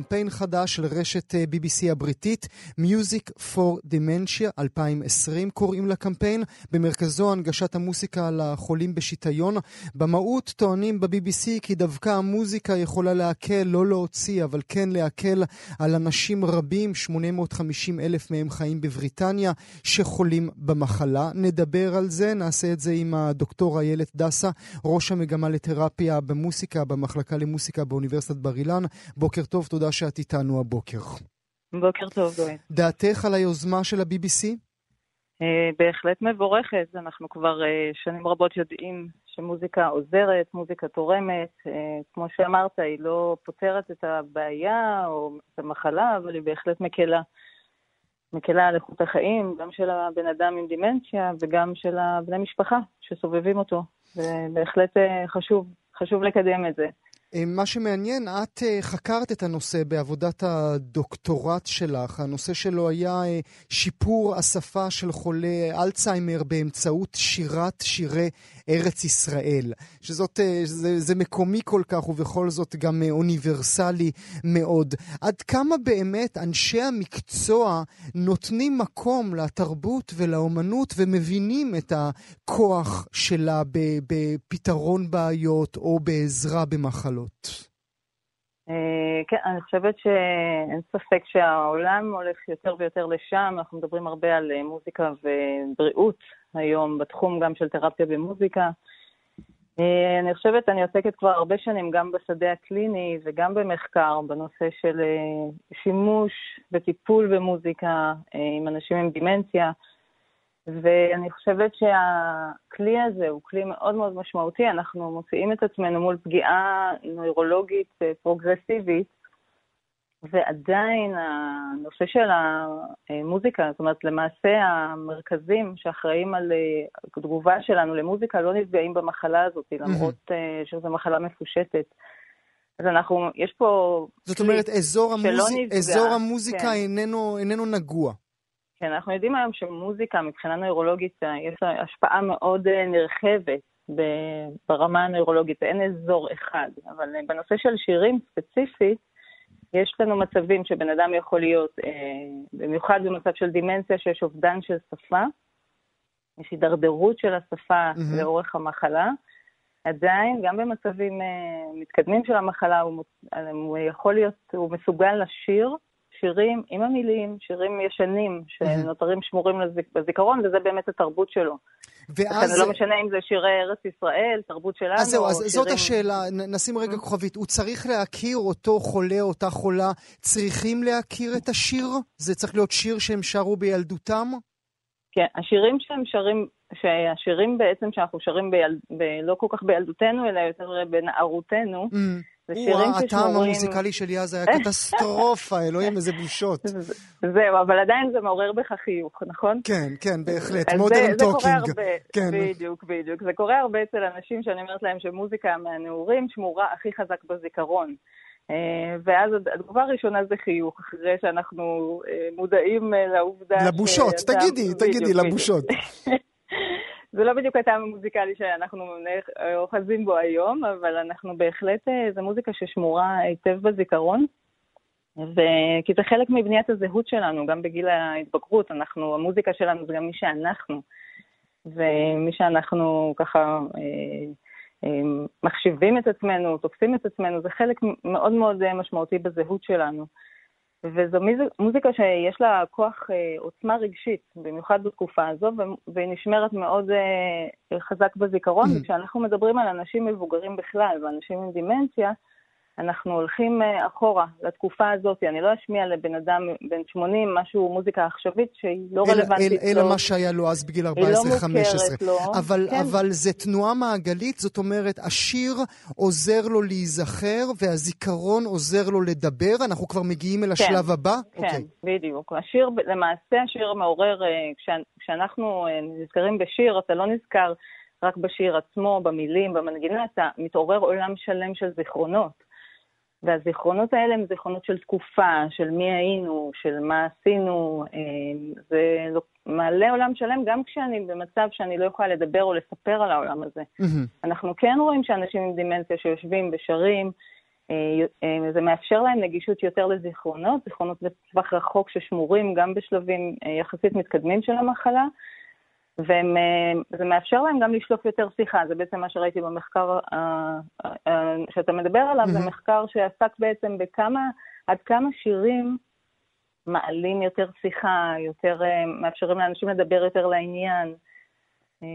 קמפיין חדש של רשת אה, BBC הבריטית, Music for Dementia 2020 קוראים לקמפיין, במרכזו הנגשת המוסיקה לחולים בשיטיון. במהות טוענים ב-BBC כי דווקא המוזיקה יכולה להקל, לא להוציא, אבל כן להקל על אנשים רבים, 850 אלף מהם חיים בבריטניה, שחולים במחלה. נדבר על זה, נעשה את זה עם הדוקטור איילת דסה, ראש המגמה לתרפיה במוסיקה במחלקה למוסיקה באוניברסיטת בר אילן. בוקר טוב, תודה שאת איתנו הבוקר. בוקר טוב, דואן. דעתך על היוזמה של ה-BBC? אה, בהחלט מבורכת. אנחנו כבר אה, שנים רבות יודעים שמוזיקה עוזרת, מוזיקה תורמת. אה, כמו שאמרת, היא לא פותרת את הבעיה או את המחלה, אבל היא בהחלט מקלה. מקלה על איכות החיים, גם של הבן אדם עם דימנציה וגם של הבני משפחה שסובבים אותו. ובהחלט חשוב, חשוב לקדם את זה. אה, מה שמעניין, את אה, חקרת את הנושא בעבודת הדוקטורט שלך. הנושא שלו היה אה, שיפור השפה של חולי אלצהיימר באמצעות שירת שירי ארץ ישראל. שזאת, זה, זה מקומי כל כך ובכל זאת גם אוניברסלי מאוד. עד כמה באמת אנשי המקצוע נותנים מקום לתרבות ולאומנות ומבינים את הכוח שלה בפתרון בעיות או בעזרה במחלות? לעלות? אה, כן, אני חושבת שאין ספק שהעולם הולך יותר ויותר לשם. אנחנו מדברים הרבה על אה, מוזיקה ובריאות היום, בתחום גם של תרפיה במוזיקה. אה, אני חושבת, אני עוסקת כבר הרבה שנים גם בשדה הקליני וגם במחקר בנושא של שימוש וטיפול במוזיקה עם אנשים עם דימנציה. ואני חושבת שהכלי הזה הוא כלי מאוד מאוד משמעותי. אנחנו מוציאים את עצמנו מול פגיעה נוירולוגית אה, פרוגרסיבית, ועדיין הנושא של המוזיקה, זאת אומרת, למעשה המרכזים שאחראים על אה, התגובה שלנו למוזיקה לא נפגעים במחלה הזאת, למרות אה, שזו מחלה מפושטת. אז אנחנו, יש פה... זאת אומרת, אזור, המוזיק, אזור המוזיקה כן. איננו, איננו נגוע. כן, אנחנו יודעים היום שמוזיקה מבחינה נוירולוגית אה, יש לה השפעה מאוד אה, נרחבת ברמה הנוירולוגית, אין אזור אחד, אבל אה, בנושא של שירים ספציפית, יש לנו מצבים שבן אדם יכול להיות, במיוחד במצב של דימנציה, שיש אובדן של שפה, יש הידרדרות של השפה mm-hmm. לאורך המחלה. עדיין, גם במצבים מתקדמים של המחלה, הוא, הוא יכול להיות, הוא מסוגל לשיר, שירים עם המילים, שירים ישנים, שנותרים שמורים בזיכרון, וזה באמת התרבות שלו. ואז... לא משנה אם זה שירי ארץ ישראל, תרבות שלנו, אז זהו, אז שירים... זאת השאלה, נשים רגע כוכבית. הוא צריך להכיר אותו חולה, אותה חולה, צריכים להכיר את השיר? זה צריך להיות שיר שהם שרו בילדותם? כן, השירים שהם שרים, שהשירים בעצם שאנחנו שרים ביל... ב... לא כל כך בילדותנו, אלא יותר בנערותנו, אממ. זה שירים ששמורים... הטעם המוזיקלי שלי אז היה קטסטרופה, אלוהים, איזה בושות. זהו, אבל עדיין זה מעורר בך חיוך, נכון? כן, כן, בהחלט, מודרן טוקינג. כן. בדיוק, בדיוק. זה קורה הרבה אצל אנשים שאני אומרת להם שמוזיקה מהנעורים שמורה הכי חזק בזיכרון. אה, ואז התגובה הראשונה זה חיוך, אחרי שאנחנו אה, מודעים אה, לעובדה... לבושות, תגידי, תגידי, לבושות. זה לא בדיוק הטעם המוזיקלי שאנחנו אוחזים בו היום, אבל אנחנו בהחלט, אה, זו מוזיקה ששמורה היטב בזיכרון. ו... כי זה חלק מבניית הזהות שלנו, גם בגיל ההתבגרות, אנחנו, המוזיקה שלנו זה גם מי שאנחנו. ומי שאנחנו ככה אה, אה, מחשיבים את עצמנו, תופסים את עצמנו, זה חלק מאוד מאוד משמעותי בזהות שלנו. וזו מוזיקה שיש לה כוח אה, עוצמה רגשית, במיוחד בתקופה הזו, והיא נשמרת מאוד אה, חזק בזיכרון, mm. וכשאנחנו מדברים על אנשים מבוגרים בכלל ואנשים עם דימנציה, אנחנו הולכים אה, אחורה לתקופה הזאת. אני לא אשמיע לבן אדם בן 80 משהו, מוזיקה עכשווית שהיא לא אל, רלוונטית אלא מה שהיה לו אז בגיל 14-15. היא לא מוכרת לו. אבל, כן. אבל זה תנועה מעגלית, זאת אומרת, השיר עוזר לו להיזכר והזיכרון עוזר לו לדבר. אנחנו כבר מגיעים אל השלב כן, הבא? כן, okay. אוקיי. בדיוק. השיר, למעשה השיר מעורר, אה, כשאנחנו אה, נזכרים בשיר, אתה לא נזכר רק בשיר עצמו, במילים, במנגינה, אתה מתעורר עולם שלם של זיכרונות. והזיכרונות האלה הם זיכרונות של תקופה, של מי היינו, של מה עשינו. אה, זה לא, מעלה עולם שלם גם כשאני במצב שאני לא יכולה לדבר או לספר על העולם הזה. Mm-hmm. אנחנו כן רואים שאנשים עם דימנציה שיושבים ושרים, אה, אה, זה מאפשר להם נגישות יותר לזיכרונות, זיכרונות בטווח רחוק ששמורים גם בשלבים יחסית מתקדמים של המחלה. וזה מאפשר להם גם לשלוף יותר שיחה, זה בעצם מה שראיתי במחקר שאתה מדבר עליו, mm-hmm. זה מחקר שעסק בעצם בכמה, עד כמה שירים מעלים יותר שיחה, יותר אה, מאפשרים לאנשים לדבר יותר לעניין. אה,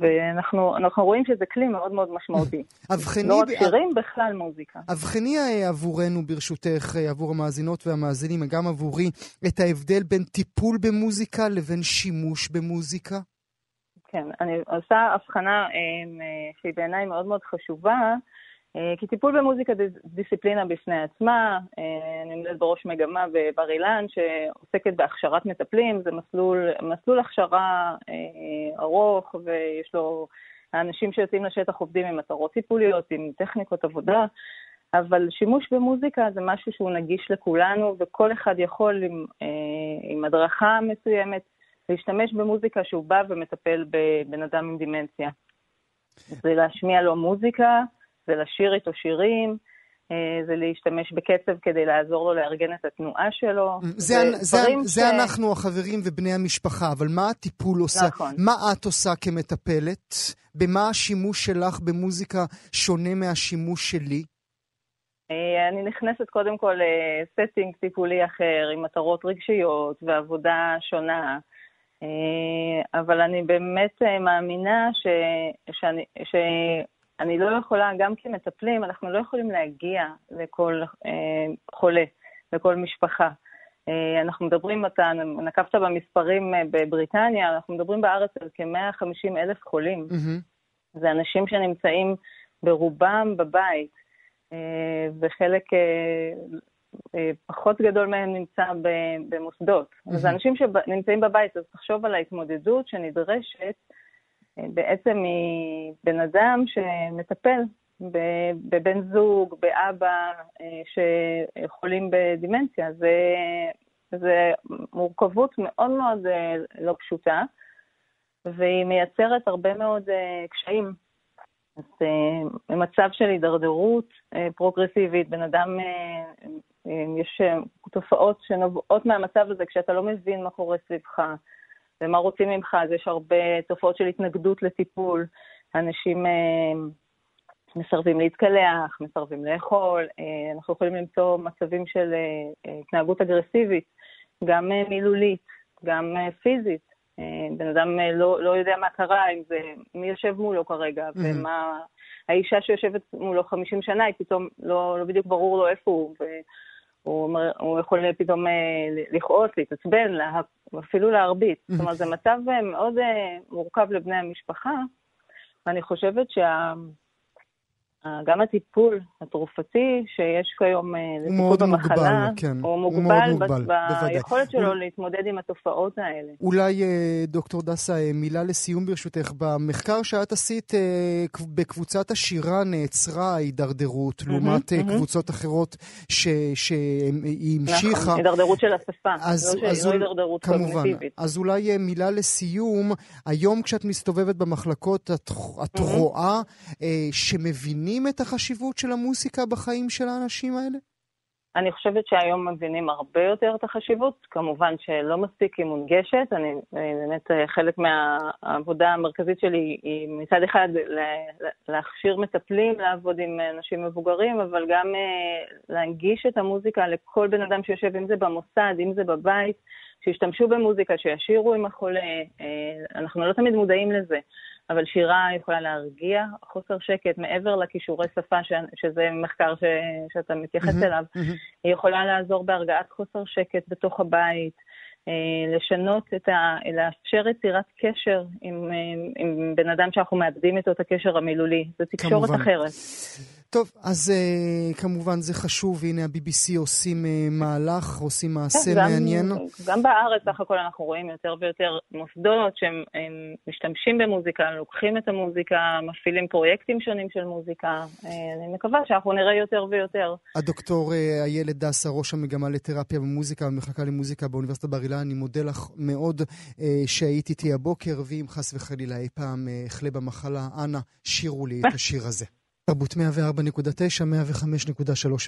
ואנחנו רואים שזה כלי מאוד מאוד משמעותי. אבחני... לא רק שירים, בכלל מוזיקה. אבחני אה, עבורנו, ברשותך, עבור המאזינות והמאזינים, גם עבורי, את ההבדל בין טיפול במוזיקה לבין שימוש במוזיקה? כן, אני עושה הבחנה אה, שהיא בעיניי מאוד מאוד חשובה, אה, כי טיפול במוזיקה דיסציפלינה בפני עצמה, אה, אני עומדת בראש מגמה בבר אילן שעוסקת בהכשרת מטפלים, זה מסלול, מסלול הכשרה ארוך ויש לו, האנשים שיוצאים לשטח עובדים עם מטרות טיפוליות, עם טכניקות עבודה, אבל שימוש במוזיקה זה משהו שהוא נגיש לכולנו וכל אחד יכול עם, עם הדרכה מסוימת להשתמש במוזיקה שהוא בא ומטפל בבן אדם עם דימנציה. זה להשמיע לו מוזיקה, זה לשיר איתו שירים, אה, זה להשתמש בקצב כדי לעזור לו לארגן את התנועה שלו. זה, זה, זה ש... אנחנו החברים ובני המשפחה, אבל מה הטיפול עושה? נכון. מה את עושה כמטפלת? במה השימוש שלך במוזיקה שונה מהשימוש שלי? אה, אני נכנסת קודם כל לסטינג טיפולי אחר, עם מטרות רגשיות ועבודה שונה. אה, אבל אני באמת אה, מאמינה ש, שאני, שאני לא יכולה, גם כמטפלים, אנחנו לא יכולים להגיע לכל אה, חולה, לכל משפחה. אנחנו מדברים, אתה נקבת במספרים בבריטניה, אנחנו מדברים בארץ על כ-150 אלף חולים. Mm-hmm. זה אנשים שנמצאים ברובם בבית, וחלק אה, פחות גדול מהם נמצא במוסדות. Mm-hmm. אז אנשים שנמצאים בבית, אז תחשוב על ההתמודדות שנדרשת אה, בעצם מבן אדם שמטפל בבן זוג, באבא, אה, שחולים בדימנציה. זה, זה מורכבות מאוד מאוד לא פשוטה, והיא מייצרת הרבה מאוד קשיים. אז במצב של הידרדרות פרוגרסיבית, בן אדם יש אה, תופעות שנובעות מהמצב הזה כשאתה לא מבין מה קורה סביבך ומה רוצים ממך, אז יש הרבה תופעות של התנגדות לטיפול. אנשים אה, מסרבים להתקלח, מסרבים לאכול, אה, אנחנו יכולים למצוא מצבים של התנהגות אגרסיבית, גם מילולית, גם פיזית. בן אדם לא, לא יודע מה קרה, אם זה, מי יושב מולו כרגע, mm-hmm. ומה... האישה שיושבת מולו 50 שנה, היא פתאום לא, לא בדיוק ברור לו איפה הוא, הוא, הוא יכול פתאום אה, לכעוס, להתעצבן, לה, אפילו להרביץ. זאת אומרת, זה מצב אה, מאוד אה, מורכב לבני המשפחה, ואני חושבת שה... גם הטיפול התרופתי שיש כיום לטיפול במחלה, מוגבל, כן. הוא מוגבל, הוא מוגבל ביכולת שלו הוא... להתמודד עם התופעות האלה. אולי, דוקטור דסה, מילה לסיום ברשותך. במחקר שאת עשית, בקבוצת השירה נעצרה ההידרדרות, mm-hmm, לעומת mm-hmm. קבוצות אחרות שהיא המשיכה. נכון, הידרדרות של השפה, אז, לא, אז לא הידרדרות קוגניטיבית. אז אולי מילה לסיום. היום כשאת מסתובבת במחלקות, את, את mm-hmm. רואה שמבינים מבינים את החשיבות של המוסיקה בחיים של האנשים האלה? אני חושבת שהיום מבינים הרבה יותר את החשיבות, כמובן שלא מספיק היא מונגשת, אני, אני באמת, חלק מהעבודה המרכזית שלי היא מצד אחד להכשיר מטפלים לעבוד עם אנשים מבוגרים, אבל גם אה, להנגיש את המוזיקה לכל בן אדם שיושב, אם זה במוסד, אם זה בבית, שישתמשו במוזיקה, שישירו עם החולה, אה, אנחנו לא תמיד מודעים לזה. אבל שירה יכולה להרגיע חוסר שקט מעבר לכישורי שפה, ש... שזה מחקר ש... שאתה מתייחס mm-hmm, אליו. Mm-hmm. היא יכולה לעזור בהרגעת חוסר שקט בתוך הבית, אה, לשנות את ה... לאפשר יצירת קשר עם, אה, עם בן אדם שאנחנו מאבדים איתו את הקשר המילולי. זו תקשורת כמובן. אחרת. טוב, אז uh, כמובן זה חשוב, הנה ה-BBC עושים uh, מהלך, עושים מעשה כן, מעניין. גם, גם בארץ, סך הכל אנחנו רואים יותר ויותר מוסדות שהם משתמשים במוזיקה, לוקחים את המוזיקה, מפעילים פרויקטים שונים של מוזיקה. Uh, אני מקווה שאנחנו נראה יותר ויותר. הדוקטור איילת דסה, ראש המגמה לתרפיה במוזיקה במחלקה למוזיקה באוניברסיטת בר אילן, אני מודה לך מאוד uh, שהיית איתי הבוקר, ואם חס וחלילה אי פעם אחלה uh, במחלה, אנא, שירו לי את השיר הזה. תרבות 104.9, 105.3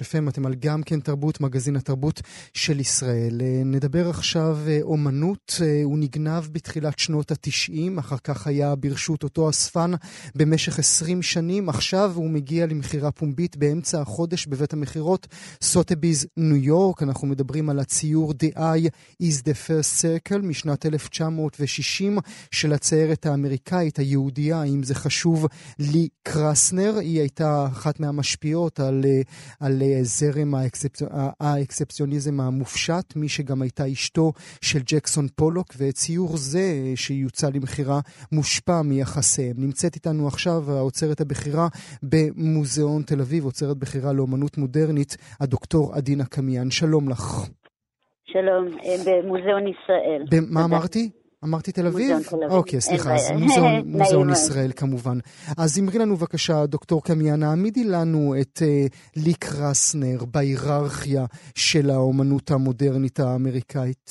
FM, אתם על גם כן תרבות, מגזין התרבות של ישראל. אה, נדבר עכשיו אה, אומנות, אה, הוא נגנב בתחילת שנות התשעים, אחר כך היה ברשות אותו אספן במשך 20 שנים, עכשיו הוא מגיע למכירה פומבית באמצע החודש בבית המכירות סוטביז ניו יורק, אנחנו מדברים על הציור The Eye is the First Circle משנת 1960 של הציירת האמריקאית היהודייה, אם זה חשוב, לי קרסנר, היא הייתה אחת מהמשפיעות על, אה, על אה, זרם האקספ... האקספציוניזם המופשט, מי שגם הייתה אשתו של ג'קסון פולוק, וציור זה אה, שיוצא למכירה מושפע מיחסיהם. נמצאת איתנו עכשיו האוצרת הבכירה במוזיאון תל אביב, אוצרת בכירה לאומנות מודרנית, הדוקטור עדינה קמיאן. שלום לך. שלום, במוזיאון ישראל. מה אמרתי? אמרתי תל אביב? אוקיי, סליחה, אז מוזיאון, ישראל כמובן. אז אמרי לנו בבקשה, דוקטור קמיאן, העמידי לנו את uh, לי קרסנר בהיררכיה של האומנות המודרנית האמריקאית.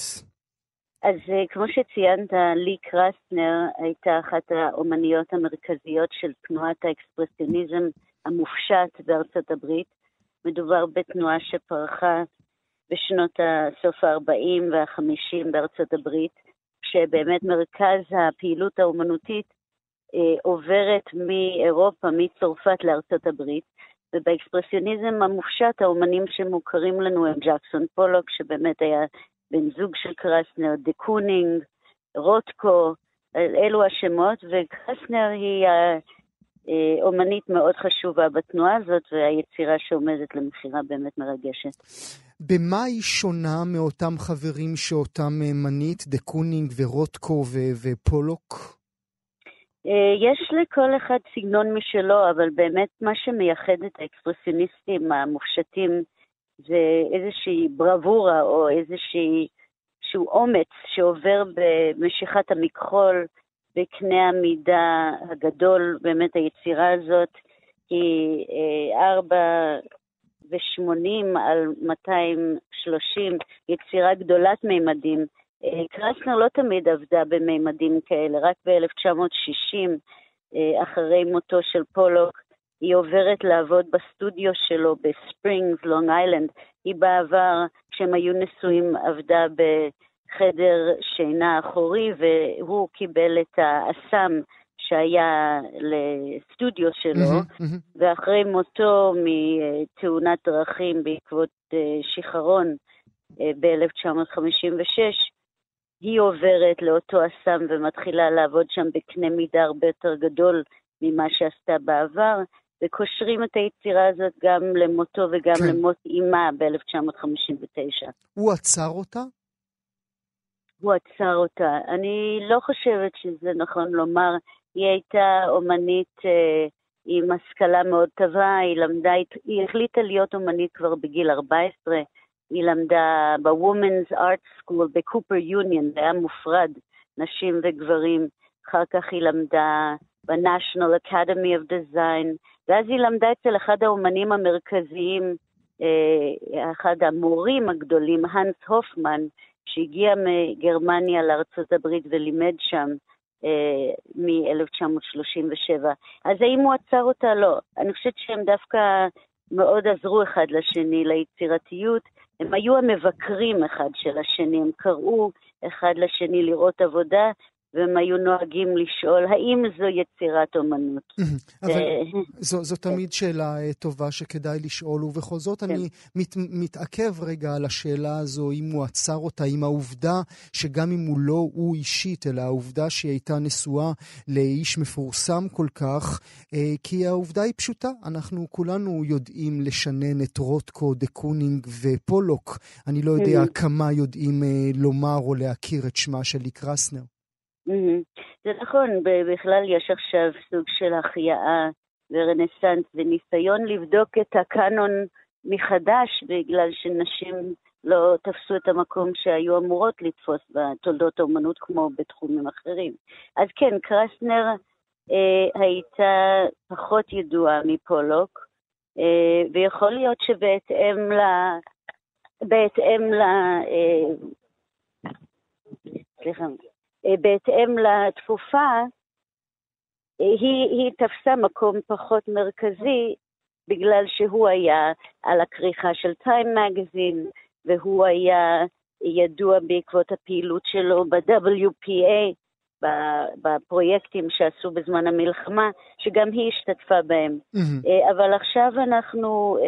אז uh, כמו שציינת, לי קרסנר הייתה אחת האומניות המרכזיות של תנועת האקספרסיוניזם המופשט בארצות הברית. מדובר בתנועה שפרחה בשנות סוף ה-40 וה-50 בארצות הברית. שבאמת מרכז הפעילות האומנותית אה, עוברת מאירופה, מצרפת לארצות הברית, ובאקספרסיוניזם המופשט האומנים שמוכרים לנו הם ג'קסון פולוק, שבאמת היה בן זוג של קרסנר, דה קונינג, רוטקו, אלו השמות, וקרסנר היא אומנית מאוד חשובה בתנועה הזאת, והיצירה שעומדת למכירה באמת מרגשת. במה היא שונה מאותם חברים שאותם אה, מנית, דה קונינג ורוטקו ופולוק? אה, יש לכל אחד סגנון משלו, אבל באמת מה שמייחד את האקספרסיוניסטים המופשטים זה איזושהי ברוורה או איזשהו אומץ שעובר במשיכת המכחול, בקנה המידה הגדול, באמת היצירה הזאת היא אה, ארבע ו-80 על 230, יצירה גדולת מימדים. אה, קרסנר לא תמיד עבדה במימדים כאלה, רק ב-1960, אה, אחרי מותו של פולוק, היא עוברת לעבוד בסטודיו שלו בספרינגס, לונג איילנד. היא בעבר, כשהם היו נשואים, עבדה בחדר שינה אחורי, והוא קיבל את האסם שהיה לסטודיו שלו. ואחרי מותו מתאונת דרכים בעקבות אה, שיכרון אה, ב-1956, היא עוברת לאותו אסם ומתחילה לעבוד שם בקנה מידה הרבה יותר גדול ממה שעשתה בעבר, וקושרים את היצירה הזאת גם למותו וגם כן. למות אימה ב-1959. הוא עצר אותה? הוא עצר אותה. אני לא חושבת שזה נכון לומר היא הייתה אומנית אה, עם השכלה מאוד טובה, היא למדה, היא החליטה להיות אומנית כבר בגיל 14, היא למדה ב-Women's Art School בקופר יוניון, זה היה מופרד, נשים וגברים. אחר כך היא למדה ב-National Academy of Design, ואז היא למדה אצל אחד האומנים המרכזיים, אה, אחד המורים הגדולים, הנס הופמן, שהגיע מגרמניה לארצות הברית ולימד שם. מ-1937. אז האם הוא עצר אותה? לא. אני חושבת שהם דווקא מאוד עזרו אחד לשני ליצירתיות. הם היו המבקרים אחד של השני, הם קראו אחד לשני לראות עבודה, והם היו נוהגים לשאול, האם זו יצירת אומנות? אבל זו, זו תמיד שאלה אה, טובה שכדאי לשאול, ובכל זאת כן. אני מת, מתעכב רגע על השאלה הזו, אם הוא עצר אותה, עם העובדה שגם אם הוא לא הוא אישית, אלא העובדה שהיא הייתה נשואה לאיש מפורסם כל כך, אה, כי העובדה היא פשוטה, אנחנו כולנו יודעים לשנן את רוטקו, דה קונינג ופולוק. אני לא יודע כמה יודעים אה, לומר או להכיר את שמה של לי קרסנר. זה נכון, בכלל יש עכשיו סוג של החייאה ורנסאנס וניסיון לבדוק את הקאנון מחדש בגלל שנשים לא תפסו את המקום שהיו אמורות לתפוס בתולדות האומנות כמו בתחומים אחרים. אז כן, קרסנר אה, הייתה פחות ידועה מפולוק, אה, ויכול להיות שבהתאם ל... בהתאם ל... אה, סליחה. אה, בהתאם לתפופה, אה, היא, היא תפסה מקום פחות מרכזי בגלל שהוא היה על הכריכה של טיים מגזין, והוא היה ידוע בעקבות הפעילות שלו ב-WPA, בפרויקטים שעשו בזמן המלחמה, שגם היא השתתפה בהם. Mm-hmm. אבל עכשיו אנחנו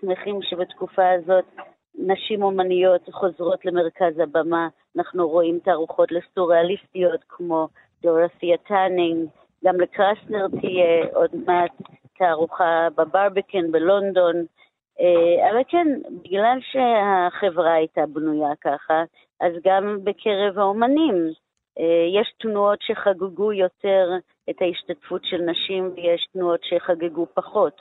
שמחים שבתקופה הזאת נשים אומניות חוזרות למרכז הבמה, אנחנו רואים תערוכות לסוריאליסטיות כמו דורת'יה טאנינג, גם לקרסנר תהיה עוד מעט תערוכה בברבקן בלונדון. אה, אבל כן, בגלל שהחברה הייתה בנויה ככה, אז גם בקרב האומנים אה, יש תנועות שחגגו יותר את ההשתתפות של נשים ויש תנועות שחגגו פחות.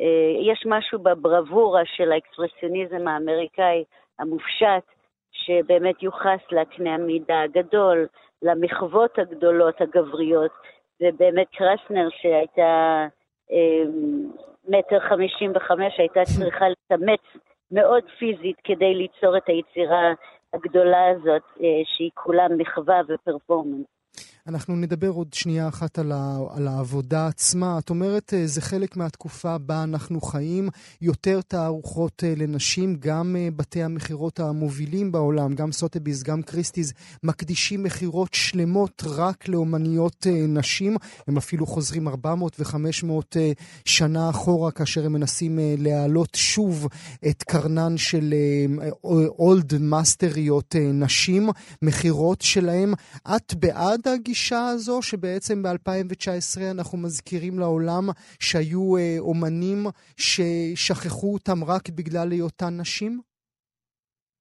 אה, יש משהו בברבורה של האקספרסיוניזם האמריקאי המופשט, שבאמת יוחס לקנה המידה הגדול, למחוות הגדולות הגבריות, ובאמת קרסנר שהייתה אה, מטר חמישים וחמש, הייתה צריכה להתאמץ מאוד פיזית כדי ליצור את היצירה הגדולה הזאת, אה, שהיא כולה מחווה ופרפורמנס. אנחנו נדבר עוד שנייה אחת על, ה, על העבודה עצמה. את אומרת, אה, זה חלק מהתקופה בה אנחנו חיים, יותר תערוכות אה, לנשים, גם אה, בתי המכירות המובילים בעולם, גם סוטביס, גם קריסטיז, מקדישים מכירות שלמות רק לאומניות נשים. הם אפילו חוזרים 400 ו-500 שנה אחורה, כאשר הם מנסים להעלות שוב את קרנן של אולד מאסטריות נשים, מכירות שלהם. את בעד הגישה? הגישה הזו, שבעצם ב-2019 אנחנו מזכירים לעולם שהיו אה, אומנים ששכחו אותם רק בגלל היותן נשים?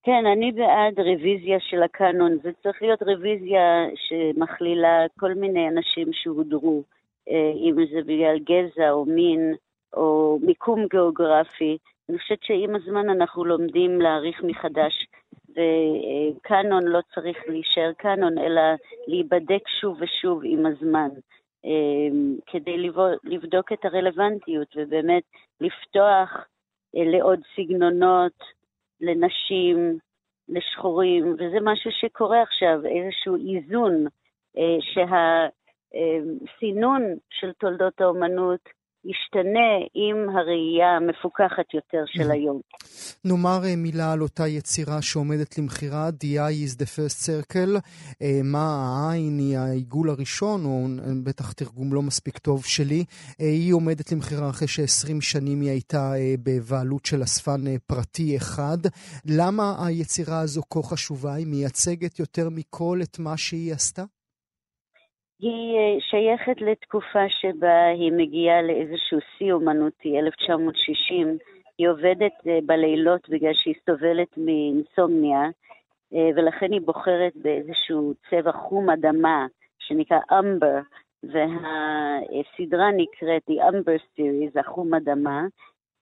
כן, אני בעד רוויזיה של הקאנון. זה צריך להיות רוויזיה שמכלילה כל מיני אנשים שהודרו, אה, אם זה בגלל גזע או מין או מיקום גיאוגרפי. אני חושבת שעם הזמן אנחנו לומדים להעריך מחדש וקאנון לא צריך להישאר קאנון, אלא להיבדק שוב ושוב עם הזמן, אמ, כדי לבדוק את הרלוונטיות ובאמת לפתוח אה, לעוד סגנונות, לנשים, לשחורים, וזה משהו שקורה עכשיו, איזשהו איזון, אה, שהסינון של תולדות האומנות ישתנה עם הראייה המפוקחת יותר של היום. נאמר אה, מילה על אותה יצירה שעומדת למכירה, The Eye is the First Circle. אה, מה העין היא העיגול הראשון, או אה, בטח תרגום לא מספיק טוב שלי. היא עומדת למכירה אחרי ש-20 שנים היא הייתה בבעלות של אספן פרטי אחד. למה היצירה הזו כה חשובה? היא מייצגת יותר מכל את מה שהיא עשתה? היא אה, שייכת לתקופה שבה היא מגיעה לאיזשהו שיא אומנותי, 1960. היא עובדת אה, בלילות בגלל שהיא סובלת מאינסומניה, אה, ולכן היא בוחרת באיזשהו צבע חום אדמה שנקרא אמבר, והסדרה נקראת The Umber Series, החום אדמה.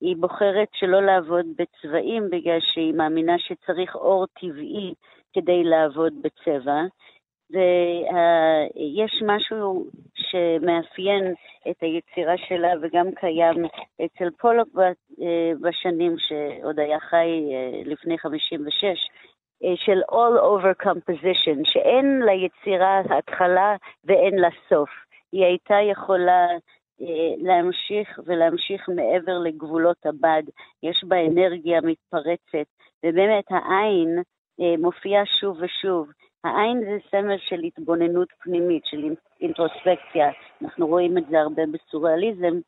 היא בוחרת שלא לעבוד בצבעים בגלל שהיא מאמינה שצריך אור טבעי כדי לעבוד בצבע. ויש משהו שמאפיין את היצירה שלה וגם קיים אצל פולוק בשנים שעוד היה חי אה, לפני 56, אה, של all over composition, שאין ליצירה התחלה ואין לה סוף. היא הייתה יכולה אה, להמשיך ולהמשיך מעבר לגבולות הבד. יש בה אנרגיה מתפרצת, ובאמת העין אה, מופיעה שוב ושוב. העין זה סמל של התבוננות פנימית, של אינטרוספקציה. אנחנו רואים את זה הרבה בסוריאליזם,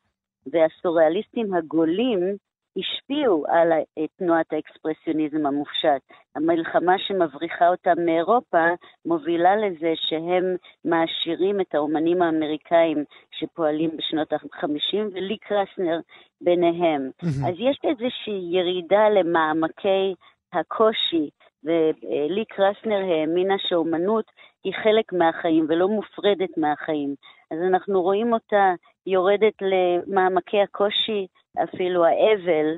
והסוריאליסטים הגולים השפיעו על תנועת האקספרסיוניזם המופשט. המלחמה שמבריחה אותם מאירופה מובילה לזה שהם מעשירים את האומנים האמריקאים שפועלים בשנות ה-50, ולי קרסנר ביניהם. Mm-hmm. אז יש איזושהי ירידה למעמקי הקושי, ולי קרסנר האמינה שאומנות היא חלק מהחיים ולא מופרדת מהחיים. אז אנחנו רואים אותה יורדת למעמקי הקושי, אפילו האבל,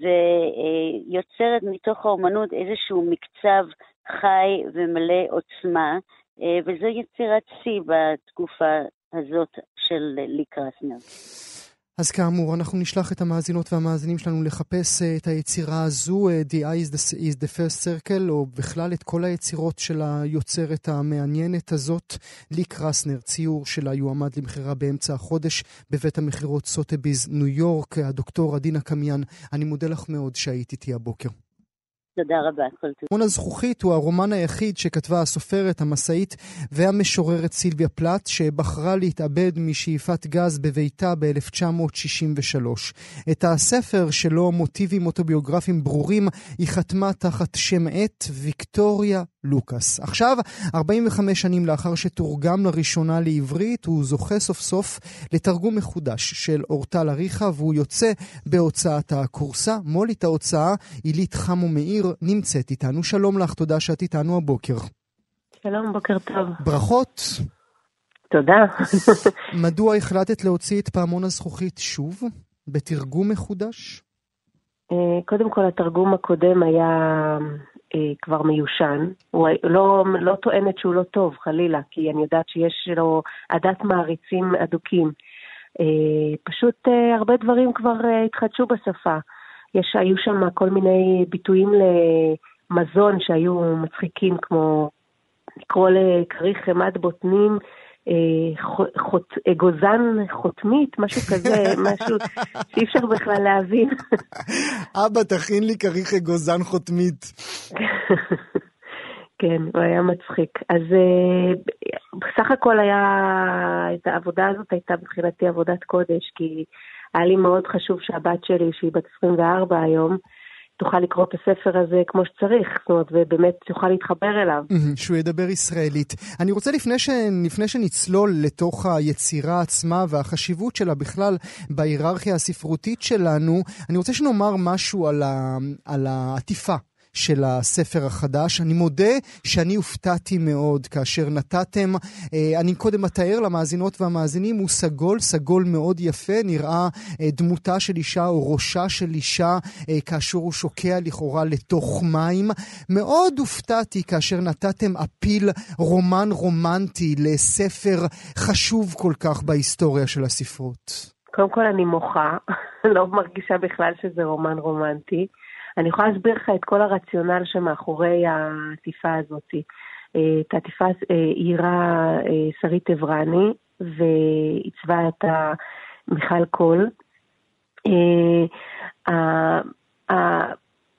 ויוצרת מתוך האומנות איזשהו מקצב חי ומלא עוצמה, וזו יצירת שיא בתקופה הזאת של לי קרסנר. אז כאמור, אנחנו נשלח את המאזינות והמאזינים שלנו לחפש אה, את היצירה הזו, אה, The Eye is the, is the First Circle, או בכלל את כל היצירות של היוצרת המעניינת הזאת. לי קרסנר, ציור שלה יועמד למכירה באמצע החודש בבית המכירות סוטביז, ניו יורק. הדוקטור עדינה קמיאן, אני מודה לך מאוד שהיית איתי הבוקר. תודה רבה, כל טוב. רומן הזכוכית הוא הרומן היחיד שכתבה הסופרת, המשאית והמשוררת סילביה פלט, שבחרה להתאבד משאיפת גז בביתה ב-1963. את הספר שלו מוטיבים אוטוביוגרפיים ברורים, היא חתמה תחת שם עט ויקטוריה לוקאס. עכשיו, 45 שנים לאחר שתורגם לראשונה לעברית, הוא זוכה סוף סוף לתרגום מחודש של אורטל אריכה, והוא יוצא בהוצאת הכורסה. מולית ההוצאה, עילית חמו מאיר, נמצאת איתנו. שלום לך, תודה שאת איתנו הבוקר. שלום, בוקר טוב. ברכות. תודה. מדוע החלטת להוציא את פעמון הזכוכית שוב, בתרגום מחודש? אה, קודם כל, התרגום הקודם היה אה, כבר מיושן. הוא לא, לא טוענת שהוא לא טוב, חלילה, כי אני יודעת שיש לו עדת מעריצים אדוקים. אה, פשוט הרבה דברים כבר התחדשו בשפה. יש, היו שם כל מיני ביטויים למזון שהיו מצחיקים, כמו לקרוא לכריך חמד בוטנים, אה, חוט, אגוזן חותמית, משהו כזה, משהו שאי אפשר בכלל להבין. אבא, תכין לי כריך אגוזן חותמית. כן, הוא היה מצחיק. אז אה, בסך הכל היה, את העבודה הזאת הייתה מבחינתי עבודת קודש, כי היה לי מאוד חשוב שהבת שלי, שהיא בת 24 היום, תוכל לקרוא את הספר הזה כמו שצריך, זאת אומרת, ובאמת תוכל להתחבר אליו. שהוא ידבר ישראלית. אני רוצה לפני, ש... לפני שנצלול לתוך היצירה עצמה והחשיבות שלה בכלל בהיררכיה הספרותית שלנו, אני רוצה שנאמר משהו על, ה... על העטיפה של הספר החדש. אני מודה שאני הופתעתי מאוד כאשר נתתם, אה, אני קודם אתאר למאזינות והמאזינים, הוא סגול, סגול מאוד יפה, נראה אה, דמותה של אישה או ראשה של אישה אה, כאשר הוא שוקע לכאורה לתוך מים. מאוד הופתעתי כאשר נתתם אפיל רומן רומנטי לספר חשוב כל כך בהיסטוריה של הספרות. קודם כל אני מוחה, לא מרגישה בכלל שזה רומן רומנטי. אני יכולה להסביר לך את כל הרציונל שמאחורי העטיפה הזאת. אה, את העטיפה עירה אה, אה, שרית עברני ועיצבה את מיכל קול.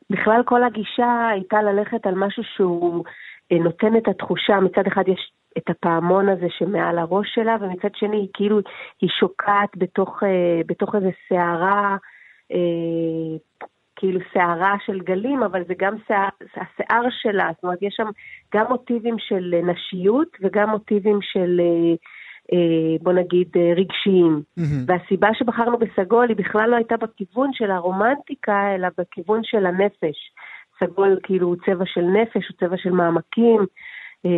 בכלל כל הגישה הייתה ללכת על משהו שהוא נותן את התחושה, מצד אחד יש את הפעמון הזה שמעל הראש שלה, ומצד שני היא כאילו, היא שוקעת בתוך, בתוך איזו סערה כאילו שערה של גלים, אבל זה גם שיער, השיער שלה, זאת אומרת, יש שם גם מוטיבים של נשיות וגם מוטיבים של, אה, אה, בוא נגיד, אה, רגשיים. Mm-hmm. והסיבה שבחרנו בסגול היא בכלל לא הייתה בכיוון של הרומנטיקה, אלא בכיוון של הנפש. סגול כאילו הוא צבע של נפש, הוא צבע של מעמקים. אה,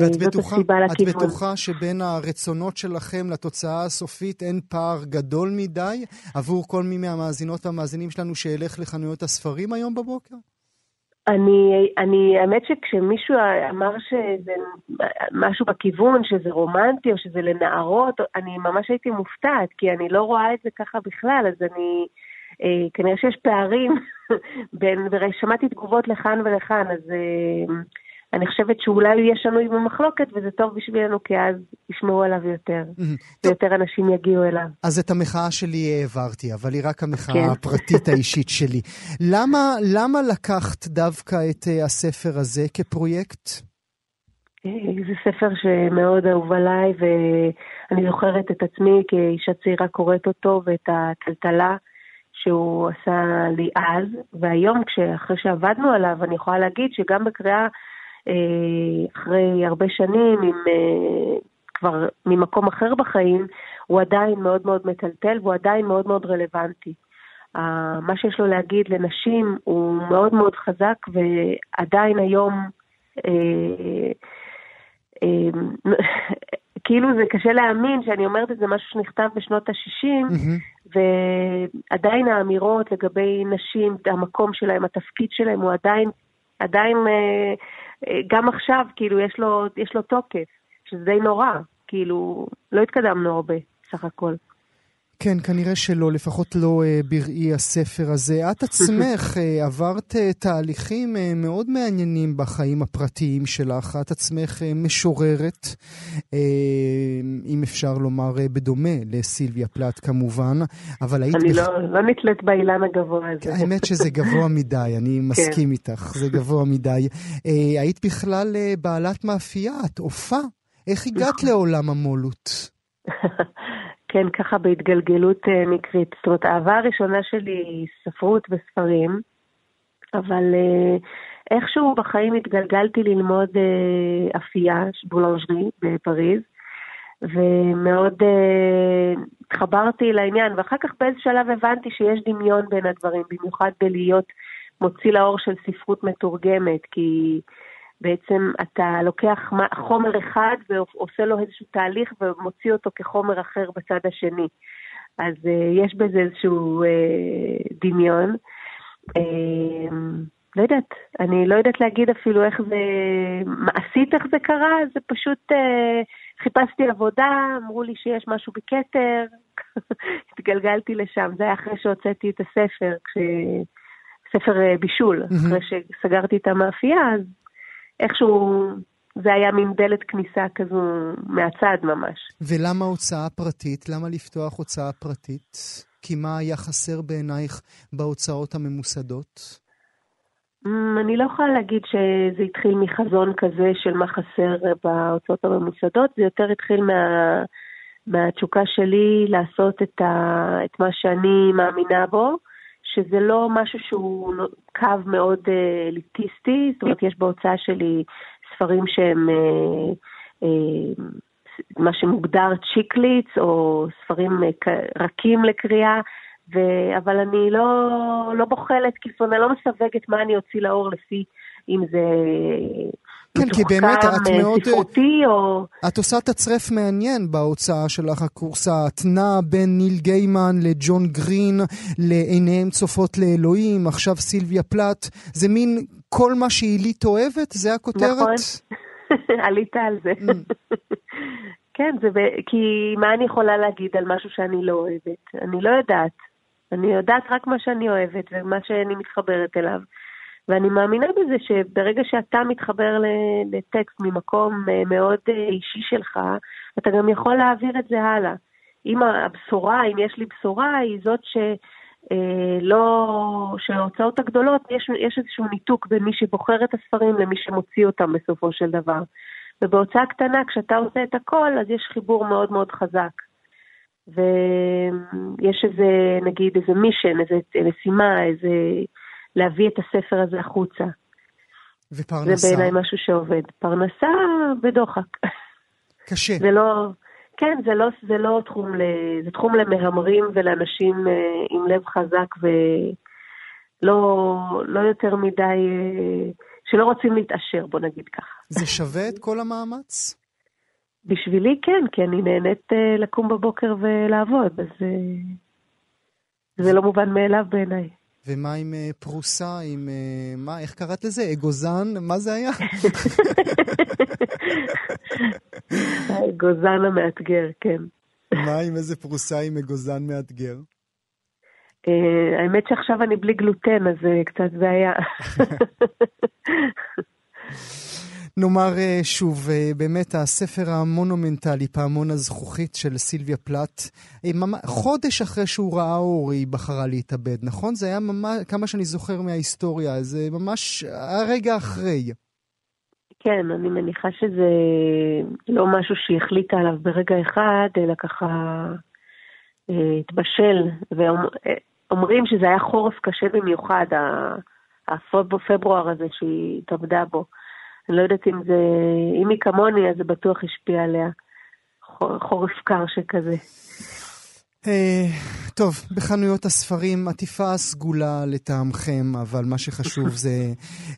ואת בטוחה, את בטוחה שבין הרצונות שלכם לתוצאה הסופית אין פער גדול מדי עבור כל מי מהמאזינות והמאזינים שלנו שילך לחנויות הספרים היום בבוקר? אני, אני, האמת שכשמישהו אמר שזה משהו בכיוון, שזה רומנטי או שזה לנערות, אני ממש הייתי מופתעת, כי אני לא רואה את זה ככה בכלל, אז אני, אה, כנראה שיש פערים בין, ושמעתי תגובות לכאן ולכאן, אז... אה, אני חושבת שאולי הוא יהיה שנוי במחלוקת, וזה טוב בשבילנו, כי אז ישמעו עליו יותר, ויותר אנשים יגיעו אליו. אז את המחאה שלי העברתי, אבל היא רק המחאה כן. הפרטית האישית שלי. למה, למה לקחת דווקא את uh, הספר הזה כפרויקט? אה, זה ספר שמאוד אהוב עליי, ואני זוכרת את עצמי כאישה צעירה קוראת אותו, ואת הטלטלה שהוא עשה לי אז, והיום, אחרי שעבדנו עליו, אני יכולה להגיד שגם בקריאה אה, אחרי הרבה שנים, עם, אה, כבר ממקום אחר בחיים, הוא עדיין מאוד מאוד מטלטל והוא עדיין מאוד מאוד רלוונטי. מה שיש לו להגיד לנשים הוא מאוד מאוד חזק, ועדיין היום, אה, כאילו זה קשה להאמין שאני אומרת את זה משהו שנכתב בשנות ה-60, mm-hmm. ועדיין האמירות לגבי נשים, המקום שלהם, התפקיד שלהם, הוא עדיין, עדיין גם עכשיו, כאילו, יש לו, יש לו תוקף, שזה די נורא, כאילו, לא התקדמנו הרבה, סך הכל. כן, כנראה שלא, לפחות לא uh, בראי הספר הזה. את עצמך uh, עברת uh, תהליכים מאוד מעניינים בחיים הפרטיים שלך. את עצמך משוררת, אם אפשר לומר, בדומה לסילביה פלט כמובן, אבל היית... אני בח... לא, לא נתלית באילן הגבוה הזה. האמת שזה גבוה מדי, אני כן. מסכים איתך, זה גבוה מדי. היית בכלל בעלת מאפייה, את עופה. איך הגעת נכון. לעולם המולות? כן, ככה בהתגלגלות אה, מקרית. זאת אומרת, האהבה הראשונה שלי היא ספרות וספרים, אבל אה, איכשהו בחיים התגלגלתי ללמוד אה, אפייה, בולנג'רי בפריז, ומאוד התחברתי לעניין, ואחר כך באיזה שלב הבנתי שיש דמיון בין הדברים, במיוחד בלהיות מוציא לאור של ספרות מתורגמת, כי... בעצם אתה לוקח חומר אחד ועושה לו איזשהו תהליך ומוציא אותו כחומר אחר בצד השני. אז uh, יש בזה איזשהו uh, דמיון. Uh, לא יודעת, אני לא יודעת להגיד אפילו איך זה, מעשית איך זה קרה, זה פשוט uh, חיפשתי עבודה, אמרו לי שיש משהו בכתר, התגלגלתי לשם, זה היה אחרי שהוצאתי את הספר, כש... ספר בישול, אחרי שסגרתי את המאפייה, אז איכשהו זה היה מין דלת כניסה כזו מהצד ממש. ולמה הוצאה פרטית? למה לפתוח הוצאה פרטית? כי מה היה חסר בעינייך בהוצאות הממוסדות? Mm, אני לא יכולה להגיד שזה התחיל מחזון כזה של מה חסר בהוצאות הממוסדות, זה יותר התחיל מה, מהתשוקה שלי לעשות את, ה, את מה שאני מאמינה בו. שזה לא משהו שהוא קו מאוד אה, אליטיסטי, זאת אומרת, יש בהוצאה שלי ספרים שהם אה, אה, מה שמוגדר צ'יקליץ, או ספרים רכים לקריאה, ו... אבל אני לא, לא בוחלת, כאילו, אני לא מסווגת מה אני אוציא לאור לפי אם זה כן, כי באמת את אה, מאוד... ספרותי או... את עושה תצרף מעניין בהוצאה שלך, הקורסה. את נעה בין ניל גיימן לג'ון גרין, לעיניהם צופות לאלוהים, עכשיו סילביה פלט. זה מין כל מה שעילית אוהבת? זה הכותרת? נכון, עלית על זה. Mm. כן, זה ב... כי מה אני יכולה להגיד על משהו שאני לא אוהבת? אני לא יודעת. אני יודעת רק מה שאני אוהבת ומה שאני מתחברת אליו. ואני מאמינה בזה שברגע שאתה מתחבר לטקסט ממקום אה, מאוד אה, אישי שלך, אתה גם יכול להעביר את זה הלאה. אם הבשורה, אם יש לי בשורה, היא זאת ש... אה, לא, שההוצאות הגדולות, יש, יש איזשהו ניתוק בין מי שבוחר את הספרים למי שמוציא אותם בסופו של דבר. ובהוצאה קטנה, כשאתה עושה את הכל, אז יש חיבור מאוד מאוד חזק. ויש איזה, נגיד, איזה מישן, איזה משימה, איזה להביא את הספר הזה החוצה. ופרנסה? זה בעיניי משהו שעובד. פרנסה בדוחק. קשה. זה לא, כן, זה לא, זה לא תחום, ל, זה תחום למהמרים ולאנשים אה, עם לב חזק ולא לא יותר מדי, אה, שלא רוצים להתעשר, בוא נגיד ככה. זה שווה את כל המאמץ? בשבילי כן, כי אני נהנית אה, לקום בבוקר ולעבוד, אז זה לא מובן מאליו בעיניי. ומה עם אה, פרוסה, עם... אה, מה, איך קראת לזה? אגוזן? מה זה היה? האגוזן המאתגר, כן. מה עם איזה פרוסה עם אגוזן מאתגר? אה, האמת שעכשיו אני בלי גלוטן, אז זה קצת בעיה. נאמר אה, שוב, אה, באמת הספר המונומנטלי, פעמון הזכוכית של סילביה פלט, אה, חודש אחרי שהוא ראה אור היא בחרה להתאבד, נכון? זה היה ממש, כמה שאני זוכר מההיסטוריה, זה ממש הרגע אחרי. כן, אני מניחה שזה לא משהו שהיא החליטה עליו ברגע אחד, אלא ככה התבשל, ואומרים שזה היה חורף קשה במיוחד, הפברואר הזה שהיא התאבדה בו. אני לא יודעת אם זה, אם היא כמוני, אז זה בטוח השפיע עליה. חורף קר שכזה. אה, טוב, בחנויות הספרים עטיפה סגולה לטעמכם, אבל מה שחשוב זה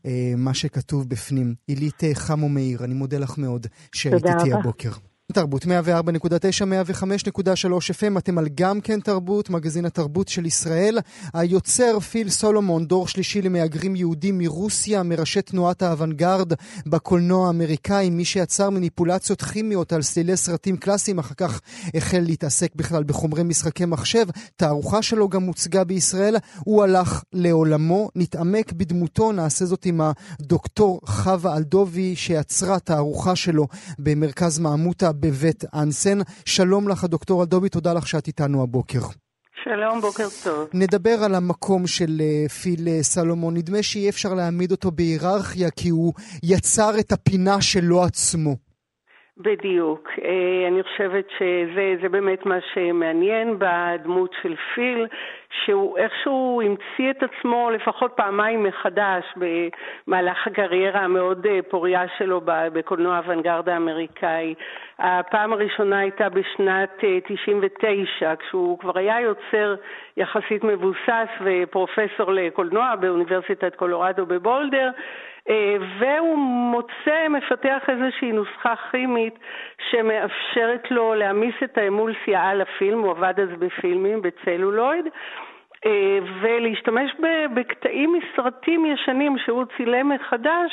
אה, מה שכתוב בפנים. עילית חמו מאיר, אני מודה לך מאוד שהיית איתי הבוקר. תרבות 104.9, 105.3 FM, אתם על גם כן תרבות, מגזין התרבות של ישראל. היוצר פיל סולומון, דור שלישי למהגרים יהודים מרוסיה, מראשי תנועת האוונגרד בקולנוע האמריקאי, מי שיצר מניפולציות כימיות על סלילי סרטים קלאסיים, אחר כך החל להתעסק בכלל בחומרי משחקי מחשב. תערוכה שלו גם הוצגה בישראל, הוא הלך לעולמו, נתעמק בדמותו, נעשה זאת עם הדוקטור חווה אלדובי, שיצרה תערוכה שלו במרכז מעמותה בבית אנסן. שלום לך, הדוקטור אלדובי, תודה לך שאת איתנו הבוקר. שלום, בוקר טוב. נדבר על המקום של אה, פיל אה, סלומון. נדמה שאי אפשר להעמיד אותו בהיררכיה, כי הוא יצר את הפינה שלו עצמו. בדיוק. אה, אני חושבת שזה באמת מה שמעניין בדמות של פיל, שהוא איכשהו המציא את עצמו לפחות פעמיים מחדש במהלך הקריירה המאוד אה, פוריה שלו בקולנוע הוונגרד האמריקאי. הפעם הראשונה הייתה בשנת 99, אה, כשהוא כבר היה יוצר יחסית מבוסס ופרופסור לקולנוע באוניברסיטת קולורדו בבולדר. אה, והוא מוצא, מפתח איזושהי נוסחה כימית שמאפשרת לו להעמיס את האמולסיה על הפילם, הוא עבד אז בפילמים, בצלולויד, אה, ולהשתמש בקטעים מסרטים ישנים שהוא צילם מחדש